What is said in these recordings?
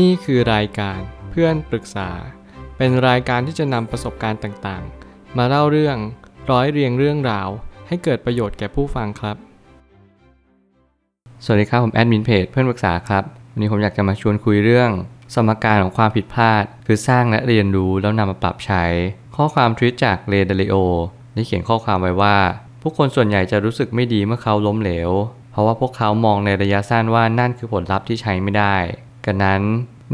นี่คือรายการเพื่อนปรึกษา เป็นรายการที่จะนำประสบการณ์ต่างๆ มาเล่าเรื่องร้อยเรียงเรื่องราว ให้เกิดประโยชน์แก่ผู้ฟังครับ สวัสดีครับ ผมแอดมินเพจเพื่อนปรึกษาครับวันนี้ผมอยากจะมาชวนคุยเรื่อง สมการของความผิดพลาด คือสร้างและเรียนรู้แล้วนำมาปรับใช้ ข้อความทวิตจากเรเดลิโอได้เขียนข้อความไว้ว่า ผู้คนส่วนใหญ่จะรู้สึกไม่ดีเมื่อเขาล้มเหลว เพราะว่าพวกเขามองในระยะสั้นว่านั่นคือผลลัพธ์ที่ใช้ไม่ได้ กันนั้น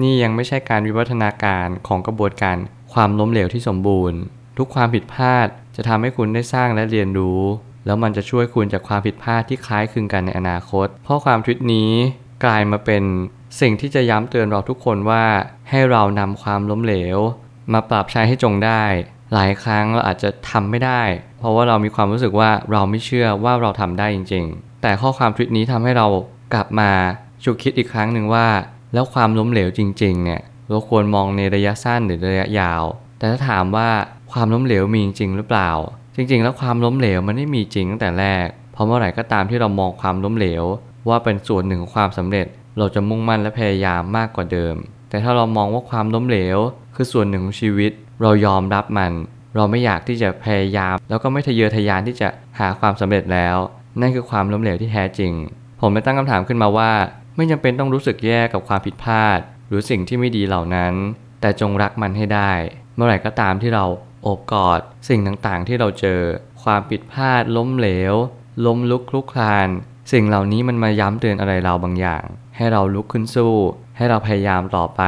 นี่ยังไม่ใช่การวิวัฒนาการของกระบวนการความล้มเหลวที่สมบูรณ์ ทุกความผิดพลาดจะทำให้คุณได้สร้างและเรียนรู้ แล้วมันจะช่วยคุณจากความผิดพลาดที่คล้ายคลึงกันในอนาคตข้อความทวิตนี้กลายมาเป็นสิ่งที่จะย้ำเตือนเราทุกคนว่าให้เรานำความล้มเหลว มาปรับใช้ให้จงได้ หลายครั้งเราอาจจะทำไม่ได้ เพราะว่าเรามีความรู้สึกว่าเราไม่เชื่อว่าเราทำได้จริง ๆ แต่ข้อความทวิตนี้ทำให้เรากลับมาฉุกคิดอีกครั้งหนึ่งว่า แล้วความล้มเหลวจริงๆเนี่ยเราควรมองในระยะสั้นหรือระยะยาว แต่ถ้าถามว่าความล้มเหลวมีจริงหรือเปล่า จริง ๆ แล้วความล้มเหลวมันไม่มีจริงตั้งแต่แรก เพราะเมื่อไหร่ก็ตามที่เรามองความล้มเหลว ว่าเป็นส่วนหนึ่งของความสำเร็จ เราจะมุ่งมั่นและพยายามมากกว่าเดิม แต่ถ้าเรามองว่าความล้มเหลว คือส่วนหนึ่งของชีวิต เรายอมรับมัน เราไม่อยากที่จะพยายาม แล้วก็ไม่ทะเยอทะยานที่จะหาความสำเร็จแล้ว นั่นคือความล้มเหลวที่แท้จริง ผมเลยตั้งคำถามขึ้นมาว่า ไม่จำเป็นต้องรู้สึกแย่กับความผิดพลาด หรือสิ่งที่ไม่ดีเหล่านั้น แต่จงรักมันให้ได้ เมื่อไหร่ก็ตามที่เราโอบกอด สิ่งต่างๆ ที่เราเจอ ความผิดพลาดล้มเหลว ล้มลุกคลุกคลาน สิ่งเหล่านี้มันมาย้ำเตือนอะไรเราบางอย่าง ให้เราลุกขึ้นสู้ ให้เราพยายามต่อไป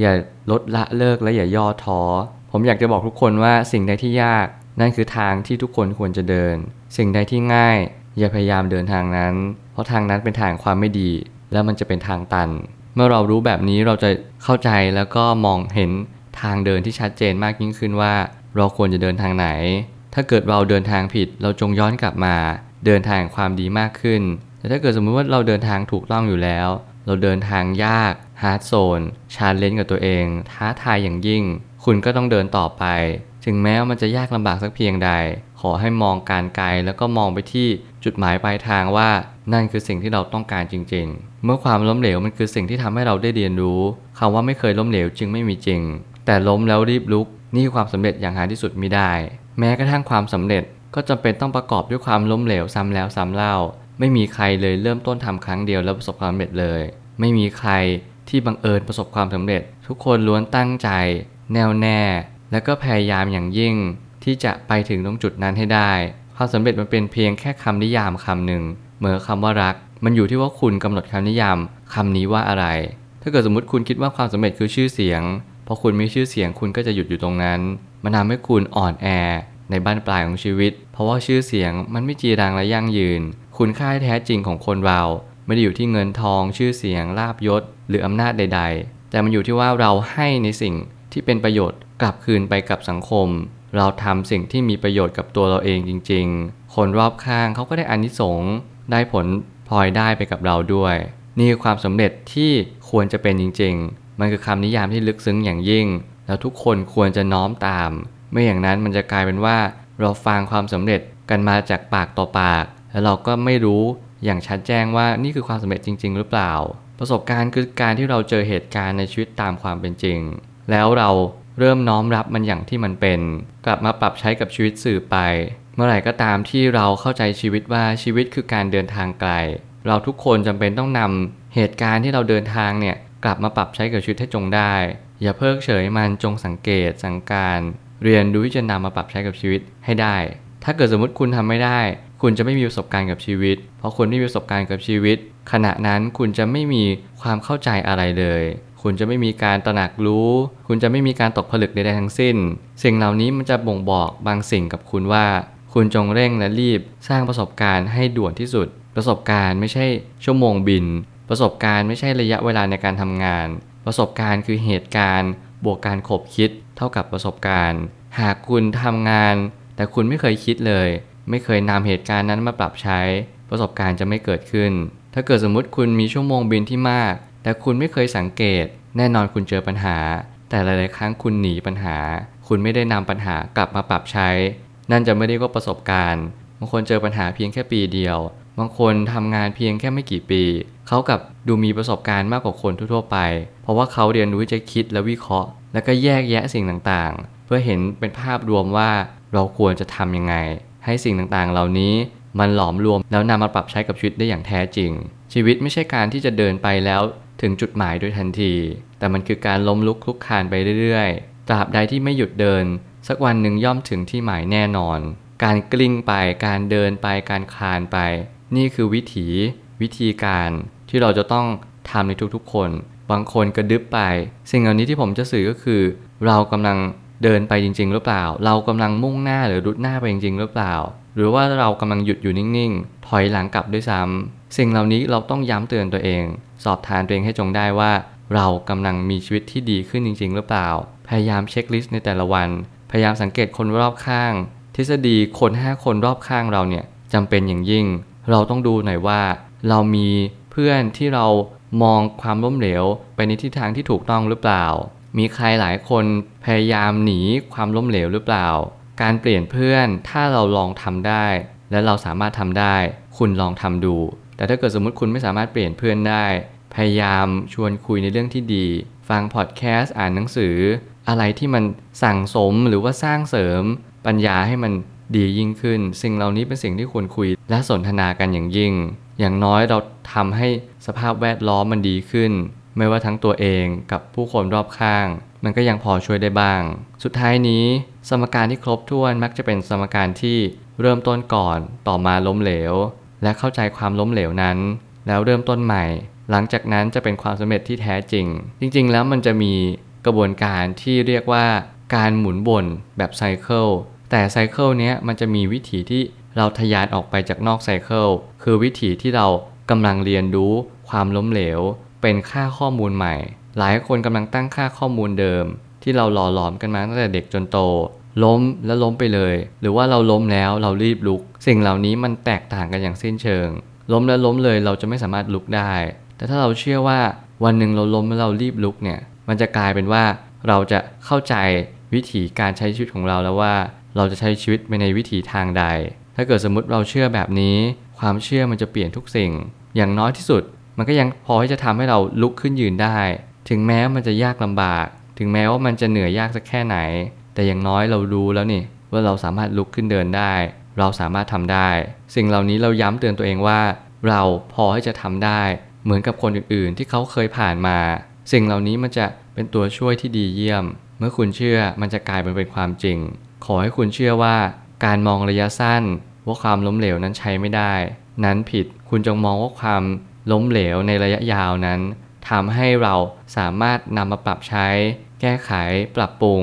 อย่าลดละเลิกและอย่าย่อท้อ ผมอยากจะบอกทุกคนว่าสิ่งใดที่ยาก นั่นคือทางที่ทุกคนควรจะเดิน สิ่งใดที่ง่าย อย่าพยายามเดินทางนั้น เพราะทางนั้นเป็นทางความไม่ดี แล้วมันจะเป็นทางตัน เมื่อเรารู้แบบนี้เราจะเข้าใจแล้วก็มองเห็นทางเดินที่ชัดเจนมากยิ่งขึ้นว่า เราควรจะเดินทางไหน ถ้าเกิดเราเดินทางผิดเราจงย้อนกลับมาเดินทางความดีมากขึ้น แต่ถ้าเกิดสมมุติว่าเราเดินทางถูกต้องอยู่แล้ว เราเดินทางยาก hard zone challenge กับตัวเอง ท้าทายอย่างยิ่ง คุณก็ต้องเดินต่อไป ถึงแม้ว่ามันจะยากลำบากสักเพียงใด ขอให้มองการไกลแล้วก็มองไปที่จุดหมายปลายทางว่า นั่นคือสิ่งที่เราต้องการจริง ๆ เมื่อความล้มเหลวมันคือสิ่งที่ทำให้เราได้เรียนรู้คำว่าไม่เคยล้มเหลวจึงไม่มีจริง แต่ล้มแล้วรีบลุก นี่ความสำเร็จอย่างหาที่สุดไม่ได้ แม้กระทั่งความสำเร็จก็จำเป็นต้องประกอบด้วยความล้มเหลวซ้ำแล้วซ้ำเล่า ไม่มีใครเลยเริ่มต้นทำครั้งเดียวแล้วประสบความสำเร็จเลย ไม่มีใครที่บังเอิญประสบความสำเร็จ ทุกคนล้วนตั้งใจ แน่วแน่ และก็พยายามอย่างยิ่ง ที่จะไปถึงตรงจุดนั้นให้ได้ ความสำเร็จมันเป็นเพียงแค่คำนิยามคำหนึ่งเหมือนคำว่ารัก มันอยู่ที่ว่าคุณกำหนดคำนิยามคำนี้ว่าอะไร ถ้าเกิดสมมติคุณคิดว่าความสำเร็จคือชื่อเสียงพอคุณมีชื่อเสียงคุณก็จะหยุดอยู่ตรงนั้น มันทำให้คุณอ่อนแอในบ้านปลายของชีวิต เพราะว่าชื่อเสียงมันไม่จีรังและยั่งยืน คุณค่าแท้จริงของคนเราไม่ได้อยู่ที่เงินทองชื่อเสียงลาบยศ หรืออำนาจใด ๆ แต่มันอยู่ที่ว่าเราให้ในสิ่งที่เป็นประโยชน์กลับคืนไปกับสังคม เราทำสิ่งที่มีประโยชน์กับตัวเราเองจริง ๆ คนรอบข้างเขาก็ได้อานิสงส์ได้ผลพลอยได้ไปกับเราด้วย นี่คือความสำเร็จที่ควรจะเป็นจริง ๆ มันคือคำนิยามที่ลึกซึ้งอย่างยิ่ง แล้วทุกคนควรจะน้อมตาม ไม่อย่างนั้นมันจะกลายเป็นว่า เราฟังความสำเร็จกันมาจากปากต่อปาก แล้วเราก็ไม่รู้อย่างชัดแจ้งว่านี่คือความสำเร็จจริง ๆ หรือเปล่า ประสบการณ์คือการที่เราเจอเหตุการณ์ในชีวิตตามความเป็นจริง แล้วเรา เริ่มน้อมรับมันอย่างที่มันเป็น กลับมาปรับใช้กับชีวิตสื่อไป เมื่อไหร่ก็ตามที่เราเข้าใจชีวิตว่าชีวิตคือการเดินทางไกล เราทุกคนจำเป็นต้องนำเหตุการณ์ที่เราเดินทางเนี่ยกลับมาปรับใช้กับชีวิตให้จงได้ อย่าเพิกเฉยมันจงสังเกตสังการ เรียนรู้ที่จะนำมาปรับใช้กับชีวิตให้ได้ ถ้าเกิดสมมติคุณทำไม่ได้ คุณจะไม่มีประสบการณ์กับชีวิต เพราะคุณไม่มีประสบการณ์กับชีวิต ขณะนั้นคุณจะไม่มีความเข้าใจอะไรเลย คุณจะไม่มีการตระหนักรู้ คุณจะไม่มีการตกผลึกใดๆทั้งสิ้น สิ่งเหล่านี้มันจะบ่งบอกบางสิ่งกับคุณว่า คุณจงเร่งและรีบ สร้างประสบการณ์ให้ด่วนที่สุด ประสบการณ์ไม่ใช่ชั่วโมงบิน ประสบการณ์ไม่ใช่ระยะเวลาในการทำงาน ประสบการณ์คือเหตุการณ์ บวกการขบคิด เท่ากับประสบการณ์ หากคุณทำงาน แต่คุณไม่เคยคิดเลย ไม่เคยนำเหตุการณ์นั้นมาปรับใช้ ประสบการณ์จะไม่เกิดขึ้น ถ้าเกิดสมมุติคุณมีชั่วโมงบินที่มาก แต่คุณไม่เคยสังเกต แน่นอนคุณเจอปัญหา แต่หลาย ๆ ครั้งคุณหนีปัญหา คุณไม่ได้นำปัญหากลับมาปรับใช้ นั่นจะไม่ได้ว่าประสบการณ์ บางคนเจอปัญหาเพียงแค่ปีเดียว บางคนทำงานเพียงแค่ไม่กี่ปี เขากับดูมีประสบการณ์มากกว่าคนทั่ว ๆ ไป เพราะว่าเขาเรียนรู้จะคิดและวิเคราะห์ แล้วก็แยกแยะสิ่งต่าง ๆ เพื่อเห็นเป็นภาพรวมว่าเราควรจะทำยังไง ให้สิ่งต่าง ๆ เหล่านี้มันหลอมรวมแล้วนำมาปรับใช้กับชีวิตได้อย่างแท้จริง ชีวิตไม่ใช่การที่จะเดินไปแล้ว ถึงจุดหมายโดยทันที แต่มันคือการล้มลุกคลุกคานไปเรื่อยๆ ตราบใดที่ไม่หยุดเดิน สักวันหนึ่งย่อมถึงที่หมายแน่นอน การกลิ้งไป การเดินไป การคลานไป นี่คือวิถี วิธีการที่เราจะต้องทำในทุกๆ คน บางคนกระดึบไป สิ่งเหล่านี้ที่ผมจะสื่อก็คือ เรากำลังเดินไปจริง ๆ หรือเปล่า เรากำลังมุ่งหน้าหรือรุดหน้าไปจริงๆ หรือเปล่า หรือว่าเรากำลังหยุดอยู่นิ่งๆ ถอยหลังกลับด้วยซ้ำ สิ่งเหล่านี้เราต้องย้ำเตือนตัวเอง สอบทานตัวเองให้จงได้ว่า เรากำลังมีชีวิตที่ดีขึ้นจริง ๆ หรือเปล่า พยายามเช็คลิสต์ในแต่ละวัน พยายามสังเกตคนรอบข้าง ทฤษฎีคน 5 คนรอบข้างเราเนี่ยจำเป็นอย่างยิ่ง เราต้องดูหน่อยว่า เรามีเพื่อนที่เรามองความล้มเหลว ไปในทิศทางที่ถูกต้องหรือเปล่า มีใครหลายคนพยายามหนีความล้มเหลวหรือเปล่า การเปลี่ยนเพื่อนถ้าเราลองทำได้ และเราสามารถทำได้ คุณลองทำดู แต่ถ้าเกิดสมมติคุณไม่สามารถเปลี่ยนเพื่อนได้ พยายามชวนคุยในเรื่องที่ดี ฟังพอดแคสต์อ่านหนังสือ อะไรที่มันสั่งสมหรือว่าสร้างเสริม ปัญญาให้มันดียิ่งขึ้น สิ่งเหล่านี้เป็นสิ่งที่ควรคุยและสนทนากันอย่างยิ่ง อย่างน้อยเราทำให้สภาพแวดล้อมมันดีขึ้น ไม่ว่าทั้งตัวเองกับผู้คนรอบข้าง มันก็ยังพอช่วยได้บ้าง สุดท้ายนี้ สมการที่ครบถ้วนมักจะเป็นสมการที่เริ่มต้นก่อนต่อมาล้มเหลว และเข้าใจความล้มเหลวนั้น แล้วเริ่มต้นใหม่ หลังจากนั้นจะเป็นความสำเร็จที่แท้จริง จริง ๆ แล้วมันจะมีกระบวนการที่เรียกว่าการหมุนวนแบบไซเคิลแต่ไซเคิลเนี้ยมันจะมีวิถีที่เราทะยานออกไปจากนอกไซเคิลคือวิถีที่เรากำลังเรียนรู้ความล้มเหลว เป็นค่าข้อมูลใหม่ หลายคนกำลังตั้งค่าข้อมูลเดิม ที่เราหล่อหลอมกันมาตั้งแต่เด็กจนโต ล้มแล้วล้มไปเลย หรือว่าเราล้มแล้วเรารีบลุก สิ่งเหล่านี้มันแตกต่างกันอย่างสิ้นเชิง ล้มแล้วล้มเลยเราจะไม่สามารถลุกได้ แต่ถ้าเราเชื่อว่าวันหนึ่งเราล้มแล้วเรารีบลุกเนี่ยมันจะกลายเป็นว่าเราจะเข้าใจวิถีการใช้ชีวิตของเราแล้วว่า เราจะใช้ชีวิตไปในวิถีทางใด ถ้าเกิดสมมติเราเชื่อแบบนี้ ความเชื่อมันจะเปลี่ยนทุกสิ่ง อย่างน้อยที่สุด มันก็ยังพอที่จะทำให้เราลุกขึ้นยืนได้ ถึงแม้มันจะยากลำบาก ถึงแม้ว่ามันจะเหนื่อยยากสักแค่ไหน แต่อย่างน้อยเรารู้แล้วนี่ว่าเราสามารถลุกขึ้นเดินได้ เราสามารถทำได้ สิ่งเหล่านี้เราย้ำเตือนตัวเองว่า เราพอที่จะทำได้ เหมือนกับคนอื่นๆ ที่เขาเคยผ่านมา สิ่งเหล่านี้มันจะเป็นตัวช่วยที่ดีเยี่ยม เมื่อคุณเชื่อมันจะกลายเป็นเป็นความจริง ขอให้คุณเชื่อว่า การมองระยะสั้น ว่าความล้มเหลวนั้นใช้ไม่ได้ นั้นผิดคุณจงมองว่าความล้มเหลวในระยะยาวนั้นทำให้เราสามารถนำมาปรับใช้ แก้ไขปรับปรุง